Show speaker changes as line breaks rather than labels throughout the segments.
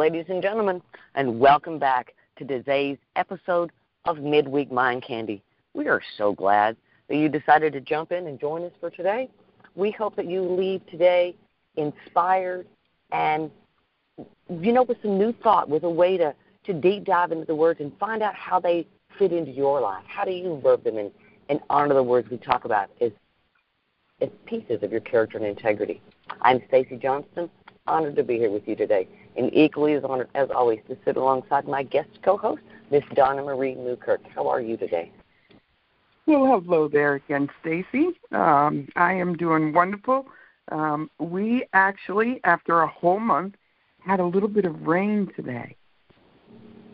ladies and gentlemen, and welcome back to today's episode of Midweek Mind Candy. We are so glad that you decided to jump in and join us for today. We hope that you leave today inspired and, you know, with some new thought, with a way to, to deep dive into the words and find out how they fit into your life. How do you verb them and, and honor the words we talk about as, as pieces of your character and integrity? I'm Stacy Johnston, honored to be here with you today, and equally as honored as always to sit alongside my guest co-host, Miss Donna Marie Newkirk. How are you today?
Well, hello there again, Stacy. Um, I am doing wonderful. Um, we actually, after a whole month, had a little bit of rain today.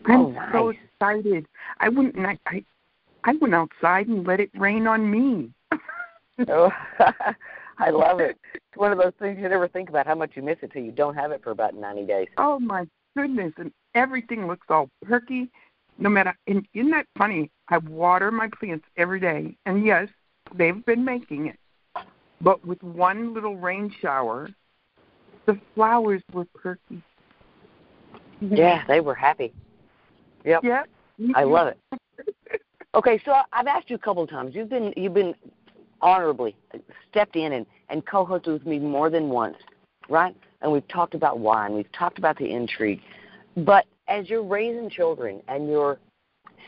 I'm
oh, nice.
so excited. I went I, I I went outside and let it rain on me.
oh, I love it. It's one of those things you never think about how much you miss it till you don't have it for about 90 days.
Oh my goodness! And everything looks all perky. No matter, and isn't that funny? I water my plants every day, and yes, they've been making it. But with one little rain shower, the flowers were perky.
Yeah, they were happy. Yep.
Yep.
I love it. Okay, so I've asked you a couple of times. You've been you've been honorably stepped in and, and co-hosted with me more than once, right? And we've talked about and we've talked about the intrigue. But as you're raising children and you're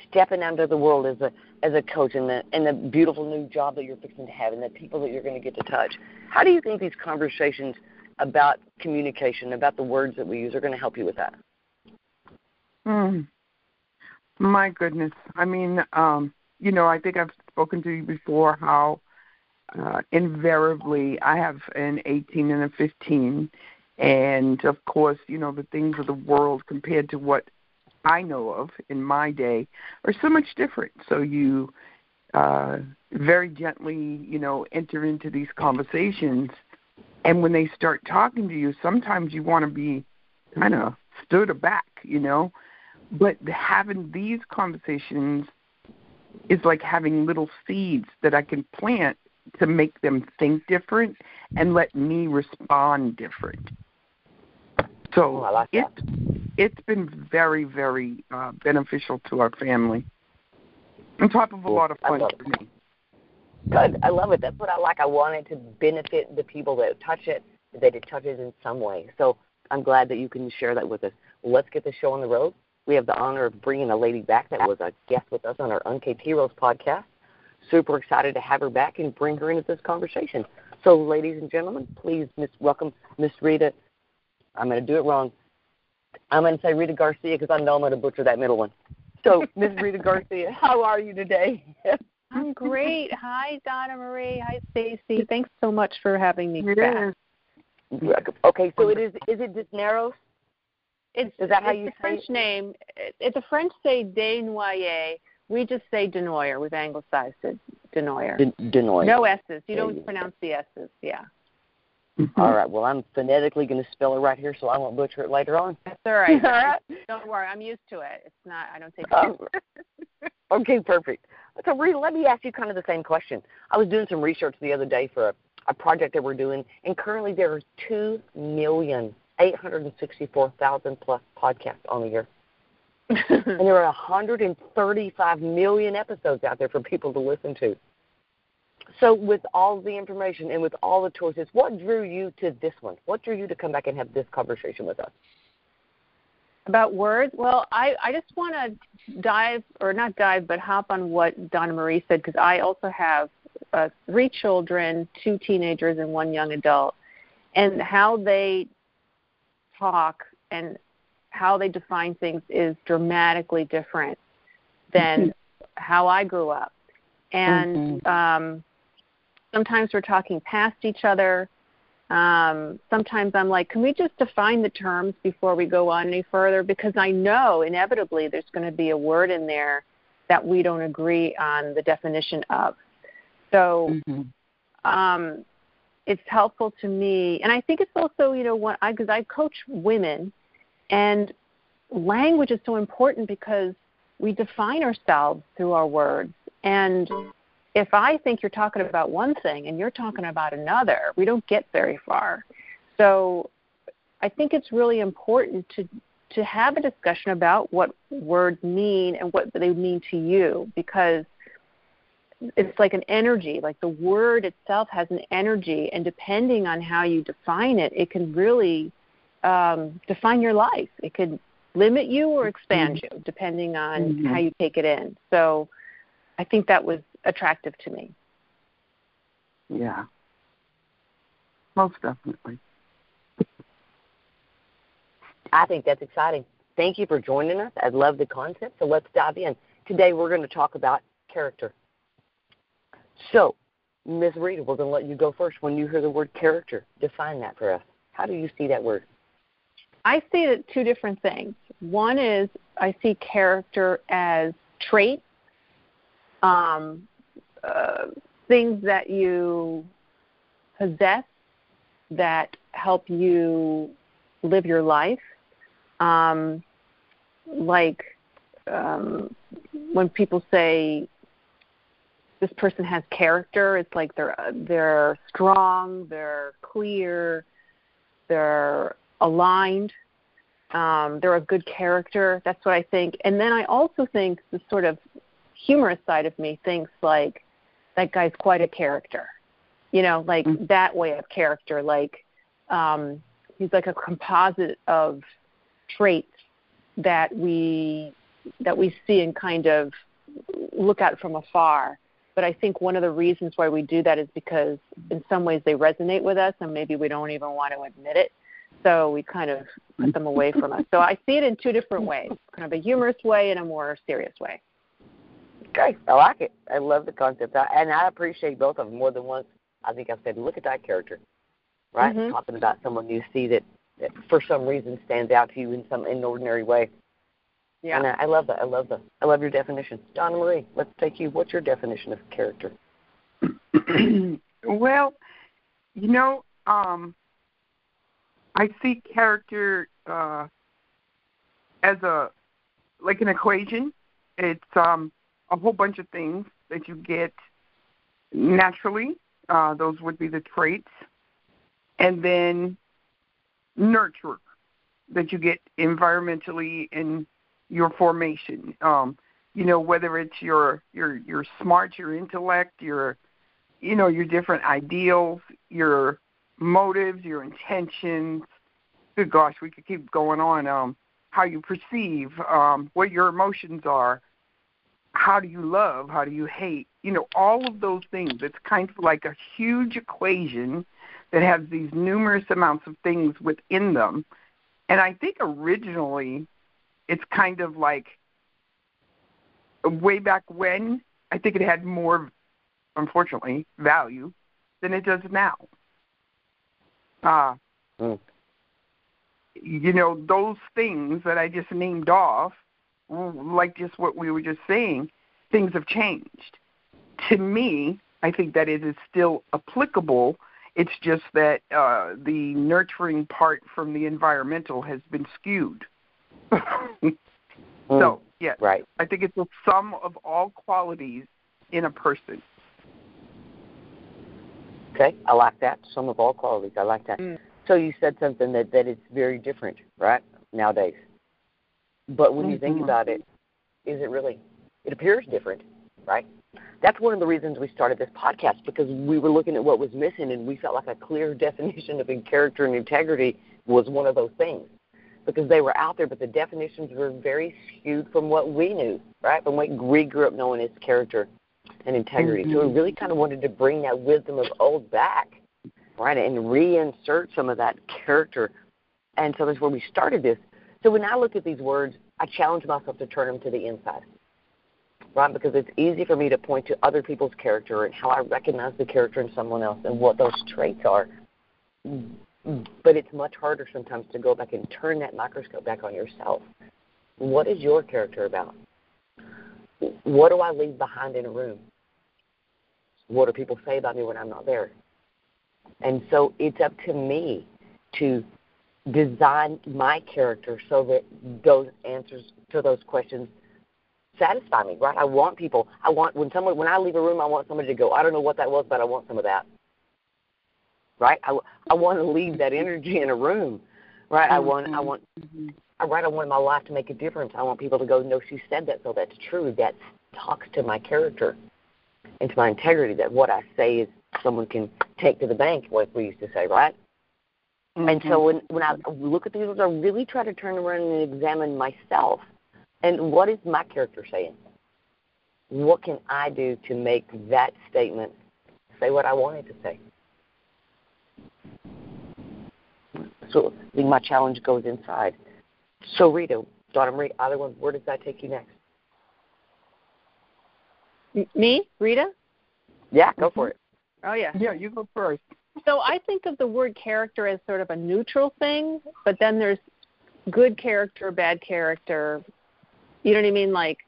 stepping out into the world as a as a coach and the and the beautiful new job that you're fixing to have and the people that you're going to get to touch, how do you think these conversations about communication, about the words that we use, are going to help you with that?
Mm. My goodness. I mean, um, you know, I think I've spoken to you before how uh, invariably I have an 18 and a 15, and of course, you know, the things of the world compared to what I know of in my day are so much different. So you uh, very gently, you know, enter into these conversations, and when they start talking to you, sometimes you want to be kind of stood aback, you know. But having these conversations is like having little seeds that I can plant to make them think different and let me respond different. So
oh, like
it, it's been very, very uh, beneficial to our family. On top of a lot of fun for me.
Good. I love it. That's what I like. I wanted to benefit the people that touch it, that it touches in some way. So I'm glad that you can share that with us. Let's get the show on the road. We have the honor of bringing a lady back that was a guest with us on our Uncaped Heroes podcast. Super excited to have her back and bring her into this conversation. So, ladies and gentlemen, please miss, welcome Miss Rita. I'm going to do it wrong. I'm going to say Rita Garcia because I know I'm going to butcher that middle one. So, Miss Rita Garcia, how are you today?
I'm great. Hi, Donna Marie. Hi, Stacy. Thanks so much for having me back.
Okay, so it is. Is it Disneros?
It's,
Is that how
it's
you
the
say
French
it?
name. It, the French say Desnoyers. We just say Denoyer. We've anglicized it Denoyer.
Denoyer.
No S's. You
There
don't
you
pronounce the S's. Yeah.
All right. Well, I'm phonetically going to spell it right here, so I won't butcher it later on.
That's all right.
All right.
Don't worry. I'm used to it. It's not. I don't take.
Um, okay, perfect. So, Rita, let me ask you kind of the same question. I was doing some research the other day for a, a project that we're doing, and currently there are two million eight hundred and sixty-four thousand plus podcasts on the year, and there are 135 million episodes out there for people to listen to. So, with all the information and with all the choices, what drew you to this one? What drew you to come back and have this conversation with us?
About words? Well, I, I just want to dive, or not dive, but hop on what Donna Marie said because I also have uh, three children, two teenagers, and one young adult, and how they talk and how they define things is dramatically different than how I grew up. And um, sometimes we're talking past each other. Um, sometimes I'm like, can we just define the terms before we go on any further? Because I know inevitably there's going to be a word in there that we don't agree on the definition of. So um, it's helpful to me, and I think it's also, you know, what I because I coach women, and language is so important because we define ourselves through our words, and if I think you're talking about one thing and you're talking about another, we don't get very far. So I think it's really important to to have a discussion about what words mean and what they mean to you because it's like an energy like the word itself has an energy and depending on how you define it it can really um, define your life it could limit you or expand mm-hmm. you depending on mm-hmm. how you take it in so i think that was attractive to me
yeah most definitely
I think that's exciting. Thank you for joining us. I love the concept, so let's dive in. Today we're going to talk about character. So, Ms. Rita, we're going to let you go first. When you hear the word character, define that for us. How do you see that word?
I see it two different things. One is I see character as traits, um, uh, things that you possess that help you live your life um, like um, when people say this person has character, it's like they're they're strong, they're clear, they're aligned, um, they're a good character. That's what I think. And then I also think the sort of humorous side of me thinks like that guy's quite a character. You know, like mm-hmm. that way of character. Like um, he's like a composite of traits that we that we see and kind of look at from afar. But I think one of the reasons why we do that is because in some ways they resonate with us and maybe we don't even want to admit it. So we kind of put them away from us. So I see it in two different ways, kind of a humorous way and a more serious way.
Okay, I like it. I love the concept, I, and I appreciate both of them more than once. I think I've said, look at that character, right? Mm-hmm. Talking about someone you see that that for some reason stands out to you in some inordinary way. Yeah. And I, I love that. I love that. I love your definition. Donna Marie, let's take you. What's your definition of character?
well, you know, um, I see character uh, as a like an equation. It's um, a whole bunch of things that you get naturally. Uh, those would be the traits, and then nurture that you get environmentally in your formation. Um, you know, whether it's your your your smart, your intellect, your you know, your different ideals, your motives, your intentions. Good gosh, we could keep going on. Um, how you perceive, um, what your emotions are, how do you love, how do you hate, you know, all of those things. It's kind of like a huge equation that has these numerous amounts of things within them. And I think originally it's kind of like way back when, I think it had more, unfortunately, value than it does now. Uh, mm. You know, those things that I just named off, like just what we were just saying, things have changed. To me, I think that it is still applicable it's just that uh, the nurturing part from the environmental has been skewed. mm. So, yes,
right.
I think it's a sum of all qualities in a person.
Okay, I like that. Some of all qualities. I like that. Mm. So you said something that that is very different, right? Nowadays. But when mm-hmm. you think mm-hmm. about it, is it really? It appears different, right? that's one of the reasons we started this podcast because we were looking at what was missing and we felt like a clear definition of character and integrity was one of those things because they were out there, but the definitions were very skewed from what we knew, right? From what we grew up knowing as character and integrity. Mm-hmm. So we mm-hmm. really kind of wanted to bring that wisdom of old back, right, and reinsert some of that character. And so that's where we started this. So when I look at these words, I challenge myself to turn them to the inside right? Because it's easy for me to point to other people's character and how I recognize the character in someone else and what those traits are. But it's much harder sometimes to go back and turn that microscope back on yourself. What is your character about? What do I leave behind in a room? What do people say about me when I'm not there? And so it's up to me to design my character so that those answers to those questions satisfy me, right? I want people. I want when someone when I leave a room, I want somebody to go. I don't know what that was, but I want some of that. Right? I I want to leave that energy in a room, right? Mm-hmm. I want I want I write my life to make a difference. I want people to go, no, she said that, so that's true. That talks to my character and to my integrity. That what I say is someone can take to the bank, like we used to say, right? Mm-hmm. And so mm-hmm. when when I look at these, words, I really try to turn around and examine myself, and what is my character saying? What can I do to make that statement say what I wanted to say? So I think my challenge goes inside. So Rita, Donna Marie, either one, where does that take you next?
Me, Rita?
Yeah, go for it.
Oh yeah.
Yeah, you go first.
So I think of the word character as sort of a neutral thing, but then there's good character, bad character. You know what I mean? Like,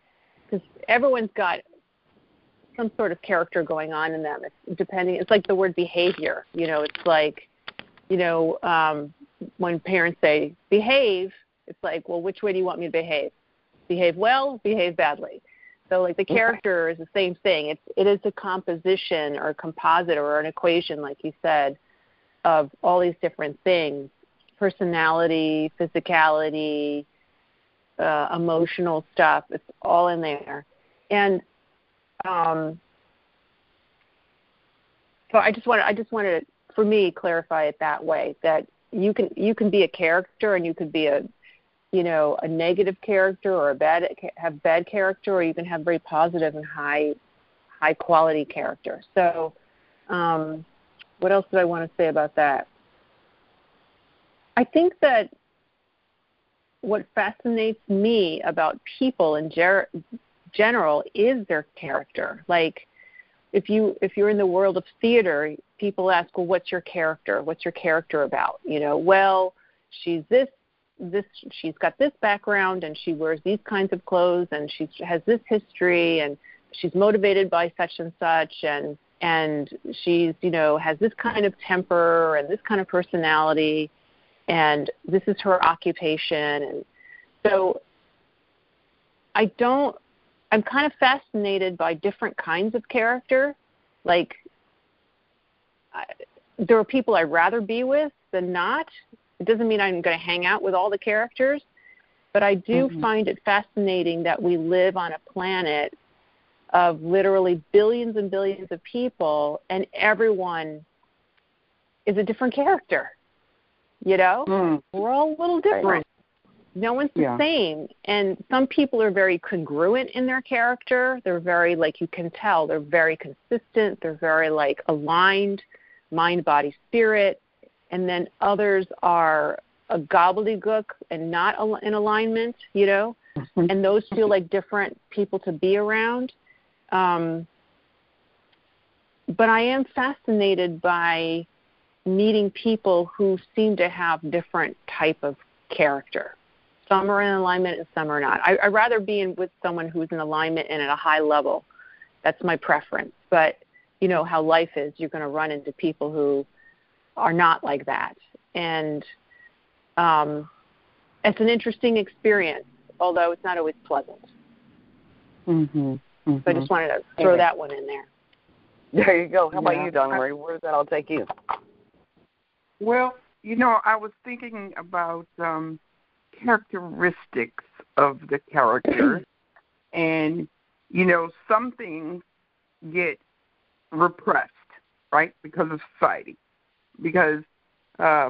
because everyone's got some sort of character going on in them. It's depending. It's like the word behavior. You know, it's like, you know, um, when parents say behave, it's like, well, which way do you want me to behave? Behave well, behave badly. So like the character is the same thing. It's it is a composition or a composite or an equation, like you said, of all these different things: personality, physicality, uh, emotional stuff. It's all in there, and um, so I just wanted I just wanted to, for me clarify it that way that you can you can be a character and you could be a you know a negative character or a bad have bad character or you can have very positive and high high quality character. So um, what else did i want to say about that? I think that what fascinates me about people in ger- general is their character. Like if you if you're in the world of theater people ask well what's your character? What's your character about? You know well she's this this she's got this background and she wears these kinds of clothes and she has this history and she's motivated by such and such and and she's you know has this kind of temper and this kind of personality and this is her occupation. And so i don't i'm kind of fascinated by different kinds of character. Like I, there are people i'd rather be with than not it doesn't mean I'm going to hang out with all the characters, but I do mm-hmm. find it fascinating that we live on a planet of literally billions and billions of people, and everyone is a different character. You know, mm. we're all a little different. No one's the yeah. same. And some people are very congruent in their character. They're very, like, you can tell, they're very consistent. They're very, like, aligned mind, body, spirit and then others are a gobbledygook and not in alignment, you know, mm-hmm. and those feel like different people to be around. Um, but I am fascinated by meeting people who seem to have different type of character. Some are in alignment and some are not. I, I'd rather be in with someone who's in alignment and at a high level. That's my preference. But you know how life is. You're going to run into people who are not like that. And um, it's an interesting experience, although it's not always pleasant.
Mm-hmm. Mm-hmm.
So I just wanted to throw that one in there.
There you go. How about you, Donna Marie? Where does that all take you?
Well, you know, I was thinking about um, characteristics of the character, and you know, some things get repressed, right, because of society because uh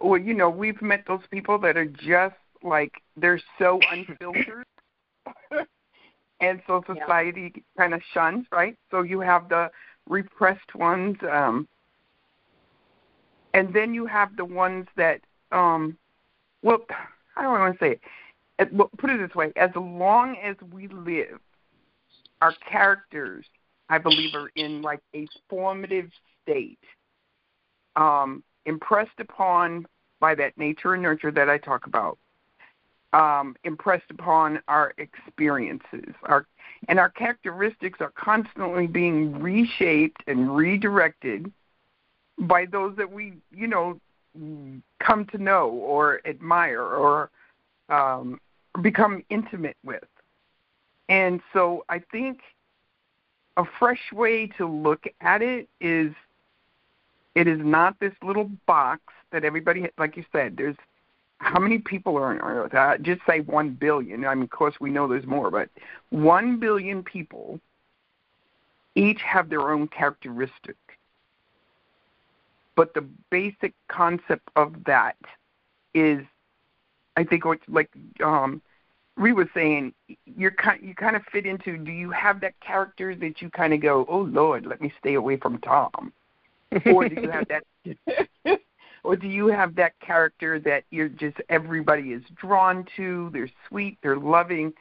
well you know we've met those people that are just like they're so unfiltered. And so society yeah. kind of shuns right? So you have the repressed ones um and then you have the ones that um well how do i want to say it? Well, put it this way as long as we live our characters i believe are in like a formative state um, impressed upon by that nature and nurture that I talk about, um, impressed upon our experiences. Our and our characteristics are constantly being reshaped and redirected by those that we, you know, come to know or admire or um, become intimate with. And so I think a fresh way to look at it is it is not this little box that everybody, like you said, there's how many people are on Earth? Uh, just say one billion. I mean, of course, we know there's more, but one billion people each have their own characteristic. But the basic concept of that is, I think, what like um, Ree was saying, you're kind you kind of fit into. Do you have that character that you kind of go, oh Lord, let me stay away from Tom, or do you have that? or do you have that character that you're just everybody is drawn to? They're sweet, they're loving.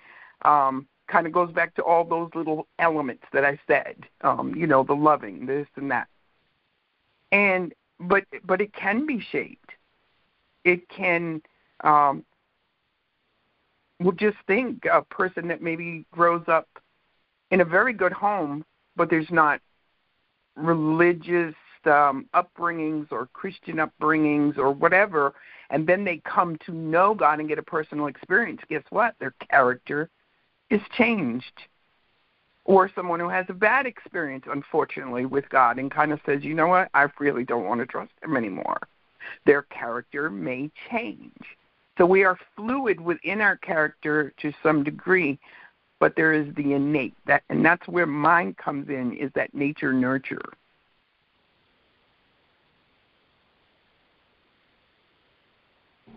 Um, kind of goes back to all those little elements that I said. Um, you know, the loving, this and that. And but but it can be shaped. It can um well just think a person that maybe grows up in a very good home but there's not religious um, upbringings or Christian upbringings or whatever, and then they come to know God and get a personal experience, guess what? Their character is changed. Or someone who has a bad experience, unfortunately, with God and kind of says, you know what, I really don't want to trust Him anymore. Their character may change. So we are fluid within our character to some degree, but there is the innate that, and that's where mind comes in, is that nature nurture.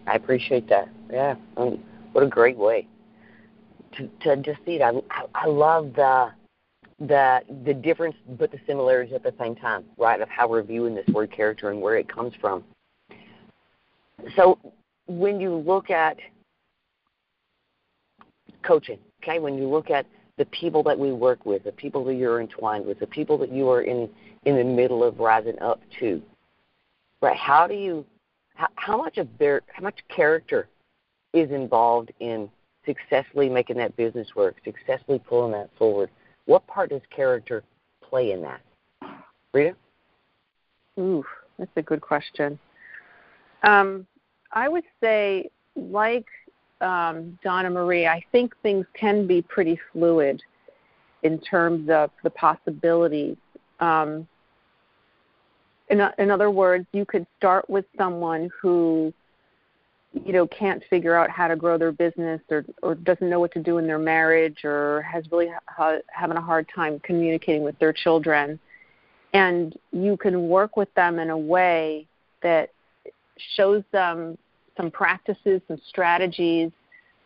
I appreciate that. Yeah, um, what a great way to to just see it. I I love the the the difference but the similarities at the same time, right? Of how we're viewing this word character and where it comes from. So when you look at coaching, okay, when you look at the people that we work with, the people that you're entwined with, the people that you are in in the middle of rising up to, right? How do you how, how much of their how much character is involved in successfully making that business work, successfully pulling that forward? What part does character play in that? Rita?
Ooh, that's a good question. Um, I would say, like um, Donna Marie, I think things can be pretty fluid in terms of the possibilities. Um, in, in other words, you could start with someone who you know can't figure out how to grow their business or or doesn't know what to do in their marriage or has really ha- having a hard time communicating with their children. And you can work with them in a way that shows them some practices some strategies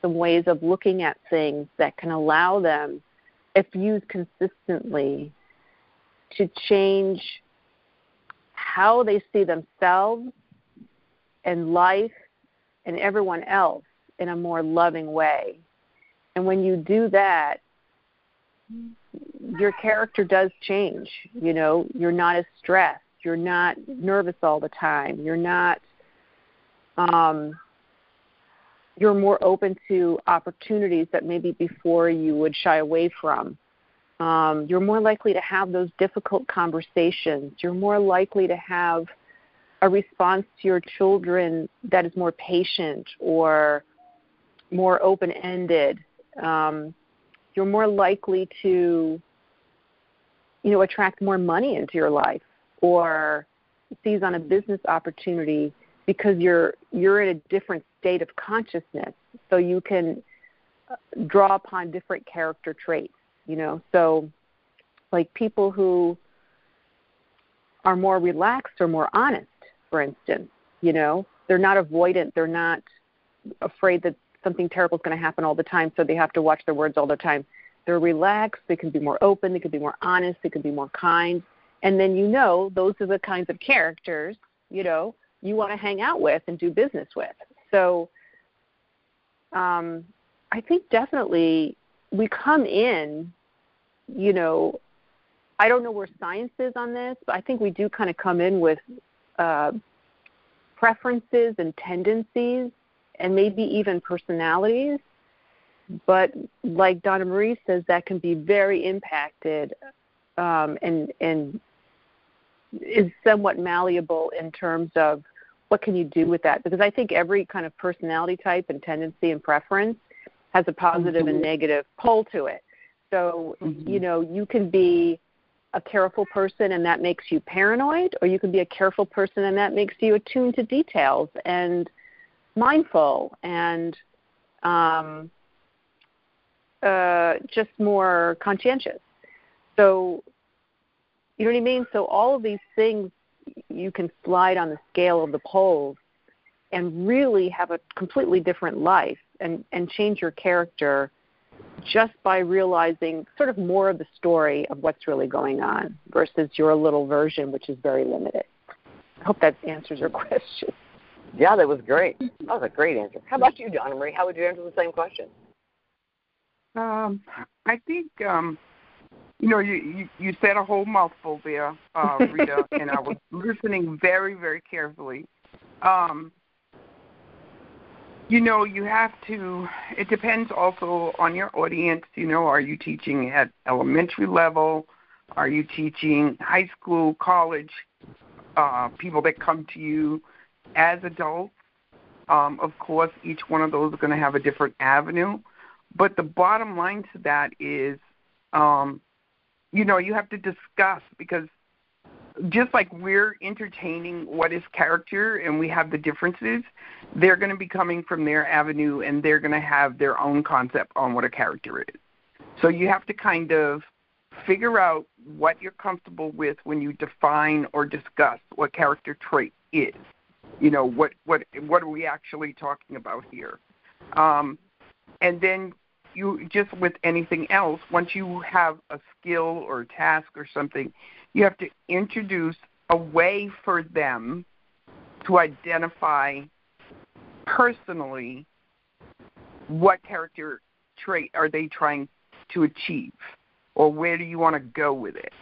some ways of looking at things that can allow them if used consistently to change how they see themselves and life and everyone else in a more loving way. And when you do that, your character does change. You know, you're not as stressed. You're not nervous all the time. You're not. Um, you're more open to opportunities that maybe before you would shy away from. Um, you're more likely to have those difficult conversations. You're more likely to have a response to your children that is more patient or more open ended. Um, you're more likely to, you know, attract more money into your life or seize on a business opportunity because you're you're in a different state of consciousness, so you can uh, draw upon different character traits you know? So like people who are more relaxed or more honest for instance you know? They're not avoidant they're not afraid that something terrible is going to happen all the time so they have to watch their words all the time. They're relaxed they can be more open they can be more honest they can be more kind. And then you know those are the kinds of characters you know you want to hang out with and do business with. So um, i think definitely we come in you know, I don't know where science is on this, but I think we do kind of come in with uh, preferences and tendencies and maybe even personalities. But like Donna Marie says, that can be very impacted um, and, and is somewhat malleable in terms of what can you do with that. Because I think every kind of personality type and tendency and preference has a positive mm-hmm. and negative pole to it. So, mm-hmm. you know, you can be a careful person and that makes you paranoid, or you can be a careful person and that makes you attuned to details and mindful and um, uh, just more conscientious. So, you know what I mean? So, all of these things you can slide on the scale of the poles and really have a completely different life and, and change your character just by realizing sort of more of the story of what's really going on versus your little version, which is very limited. I hope that answers your question.
Yeah, that was great. That was a great answer. How about you, Donna Marie? How would you answer the same question?
Um, I think um, you know you, you you said a whole mouthful there, uh, Rita, and I was listening very very carefully. Um, you know, you have to. It depends also on your audience. You know, are you teaching at elementary level? Are you teaching high school, college? Uh, people that come to you as adults. Um, of course, each one of those are going to have a different avenue. But the bottom line to that is, um, you know, you have to discuss because just like we're entertaining what is character and we have the differences, they're going to be coming from their avenue and they're going to have their own concept on what a character is. So you have to kind of figure out what you're comfortable with when you define or discuss what character trait is. You know, what what what are we actually talking about here? Um, and then you just with anything else, once you have a skill or a task or something, you have to introduce a way for them to identify personally what character trait are they trying to achieve or where do you want to go with it.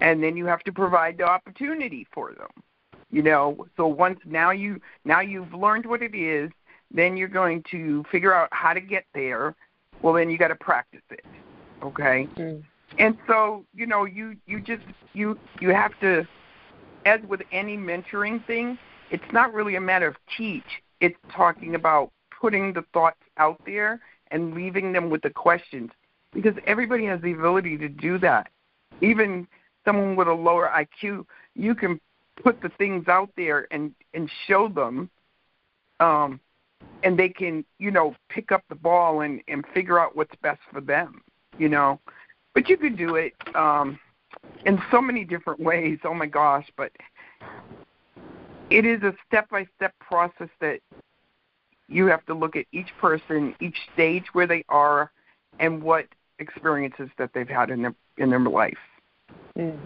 And then you have to provide the opportunity for them you know. So once now you now you've learned what it is then you're going to figure out how to get there. Well then you got to practice it okay? Mm and so you know you you just you you have to as with any mentoring thing it's not really a matter of teach it's talking about putting the thoughts out there and leaving them with the questions because everybody has the ability to do that. Even someone with a lower iq you can put the things out there and and show them um and they can you know pick up the ball and and figure out what's best for them you know but you could do it um, in so many different ways. Oh my gosh! But it is a step-by-step process that you have to look at each person, each stage where they are, and what experiences that they've had in their in their life.
Mm.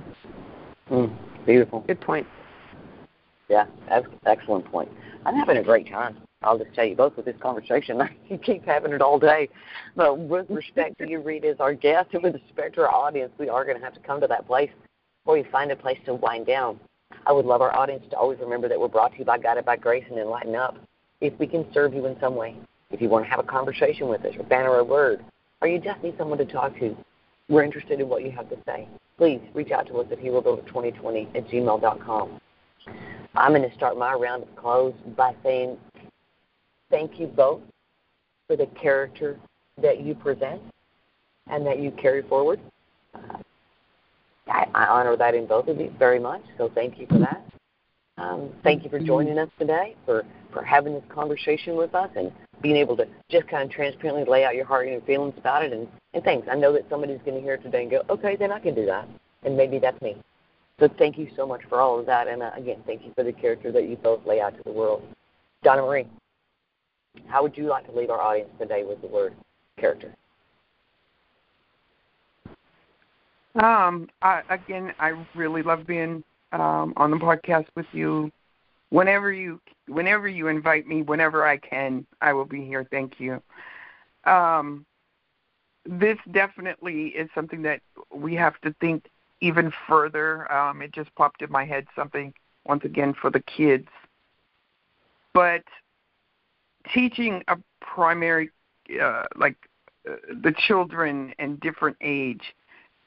Mm, beautiful.
Good point.
Yeah, that's excellent point. I'm having a great time. I'll just tell you both with this conversation. you keep having it all day. But with respect to you, Rita, as our guest, and with respect to our audience, we are going to have to come to that place where we find a place to wind down. I would love our audience to always remember that we're brought to you by Guided by Grace and Enlighten Up. If we can serve you in some way, if you want to have a conversation with us or banner a word, or you just need someone to talk to, we're interested in what you have to say. Please reach out to us at herobuilder2020 at gmail.com. I'm going to start my round of close by saying thank you both for the character that you present and that you carry forward. I, I, honor that in both of you very much, so thank you for that. Um, thank you for joining us today, for, for having this conversation with us, and being able to just kind of transparently lay out your heart and your feelings about it and, and things. I know that somebody's going to hear it today and go, okay, then I can do that, and maybe that's me. So thank you so much for all of that, and uh, again, thank you for the character that you both lay out to the world. Donna Marie. How would you like to leave our audience today with the word character?
Um, I, again, I really love being um, on the podcast with you. Whenever you, whenever you invite me, whenever I can, I will be here. Thank you. Um, this definitely is something that we have to think even further. Um, it just popped in my head something once again for the kids. But teaching a primary uh, like uh, the children in different age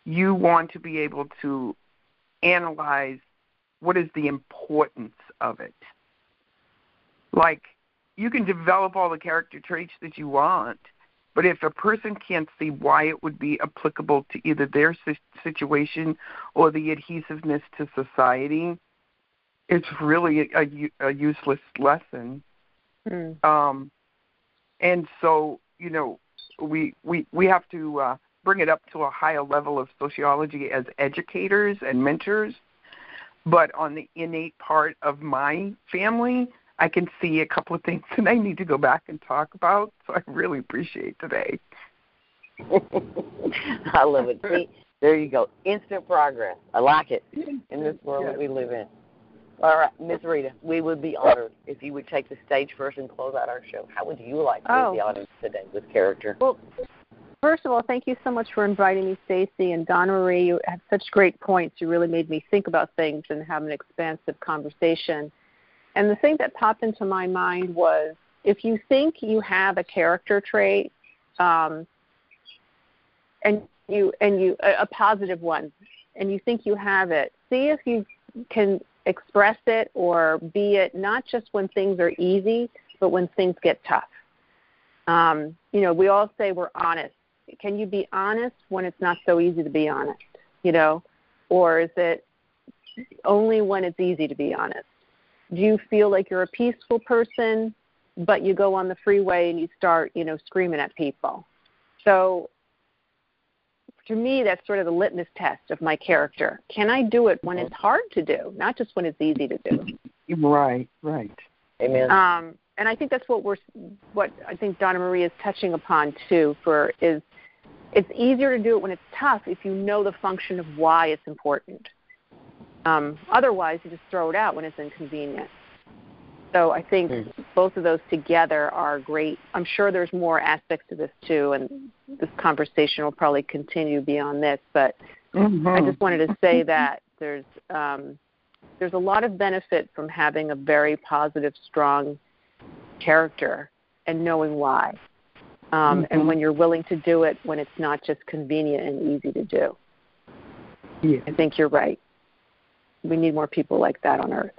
you want to be able to analyze what is the importance of it. Like you can develop all the character traits that you want but if a person can't see why it would be applicable to either their situation or the adhesiveness to society it's really a, a useless lesson Mm. Um, and so, you know, we we we have to uh, bring it up to a higher level of sociology as educators and mentors. But on the innate part of my family, I can see a couple of things that I need to go back and talk about. So I really appreciate today.
I love it. See, there you go. Instant progress. I like it in this world yes. that we live in. All right, Miss Rita, we would be honored if you would take the stage first and close out our show. How would you like to oh. the audience today with character?
Well, first of all, thank you so much for inviting me, Stacy and Donna Marie. You had such great points. You really made me think about things and have an expansive conversation. And the thing that popped into my mind was if you think you have a character trait, um, and you and you a, a positive one, and you think you have it, see if you can express it or be it not just when things are easy, but when things get tough. Um, you know, we all say we're honest. Can you be honest when it's not so easy to be honest? You know, or is it only when it's easy to be honest? Do you feel like you're a peaceful person, but you go on the freeway and you start, you know, screaming at people? So to me, that's sort of the litmus test of my character. Can I do it when it's hard to do, not just when it's easy to do?
Right, right.
Amen.
Um, and I think that's what we're, what I think Donna Marie is touching upon too. For is, it's easier to do it when it's tough if you know the function of why it's important. Um, otherwise, you just throw it out when it's inconvenient. So I think. Both of those together are great. I'm sure there's more aspects to this too, and this conversation will probably continue beyond this. But mm-hmm. I just wanted to say that there's um, there's a lot of benefit from having a very positive, strong character and knowing why. Um, mm-hmm. And when you're willing to do it when it's not just convenient and easy to do.
Yeah.
I think you're right. We need more people like that on Earth.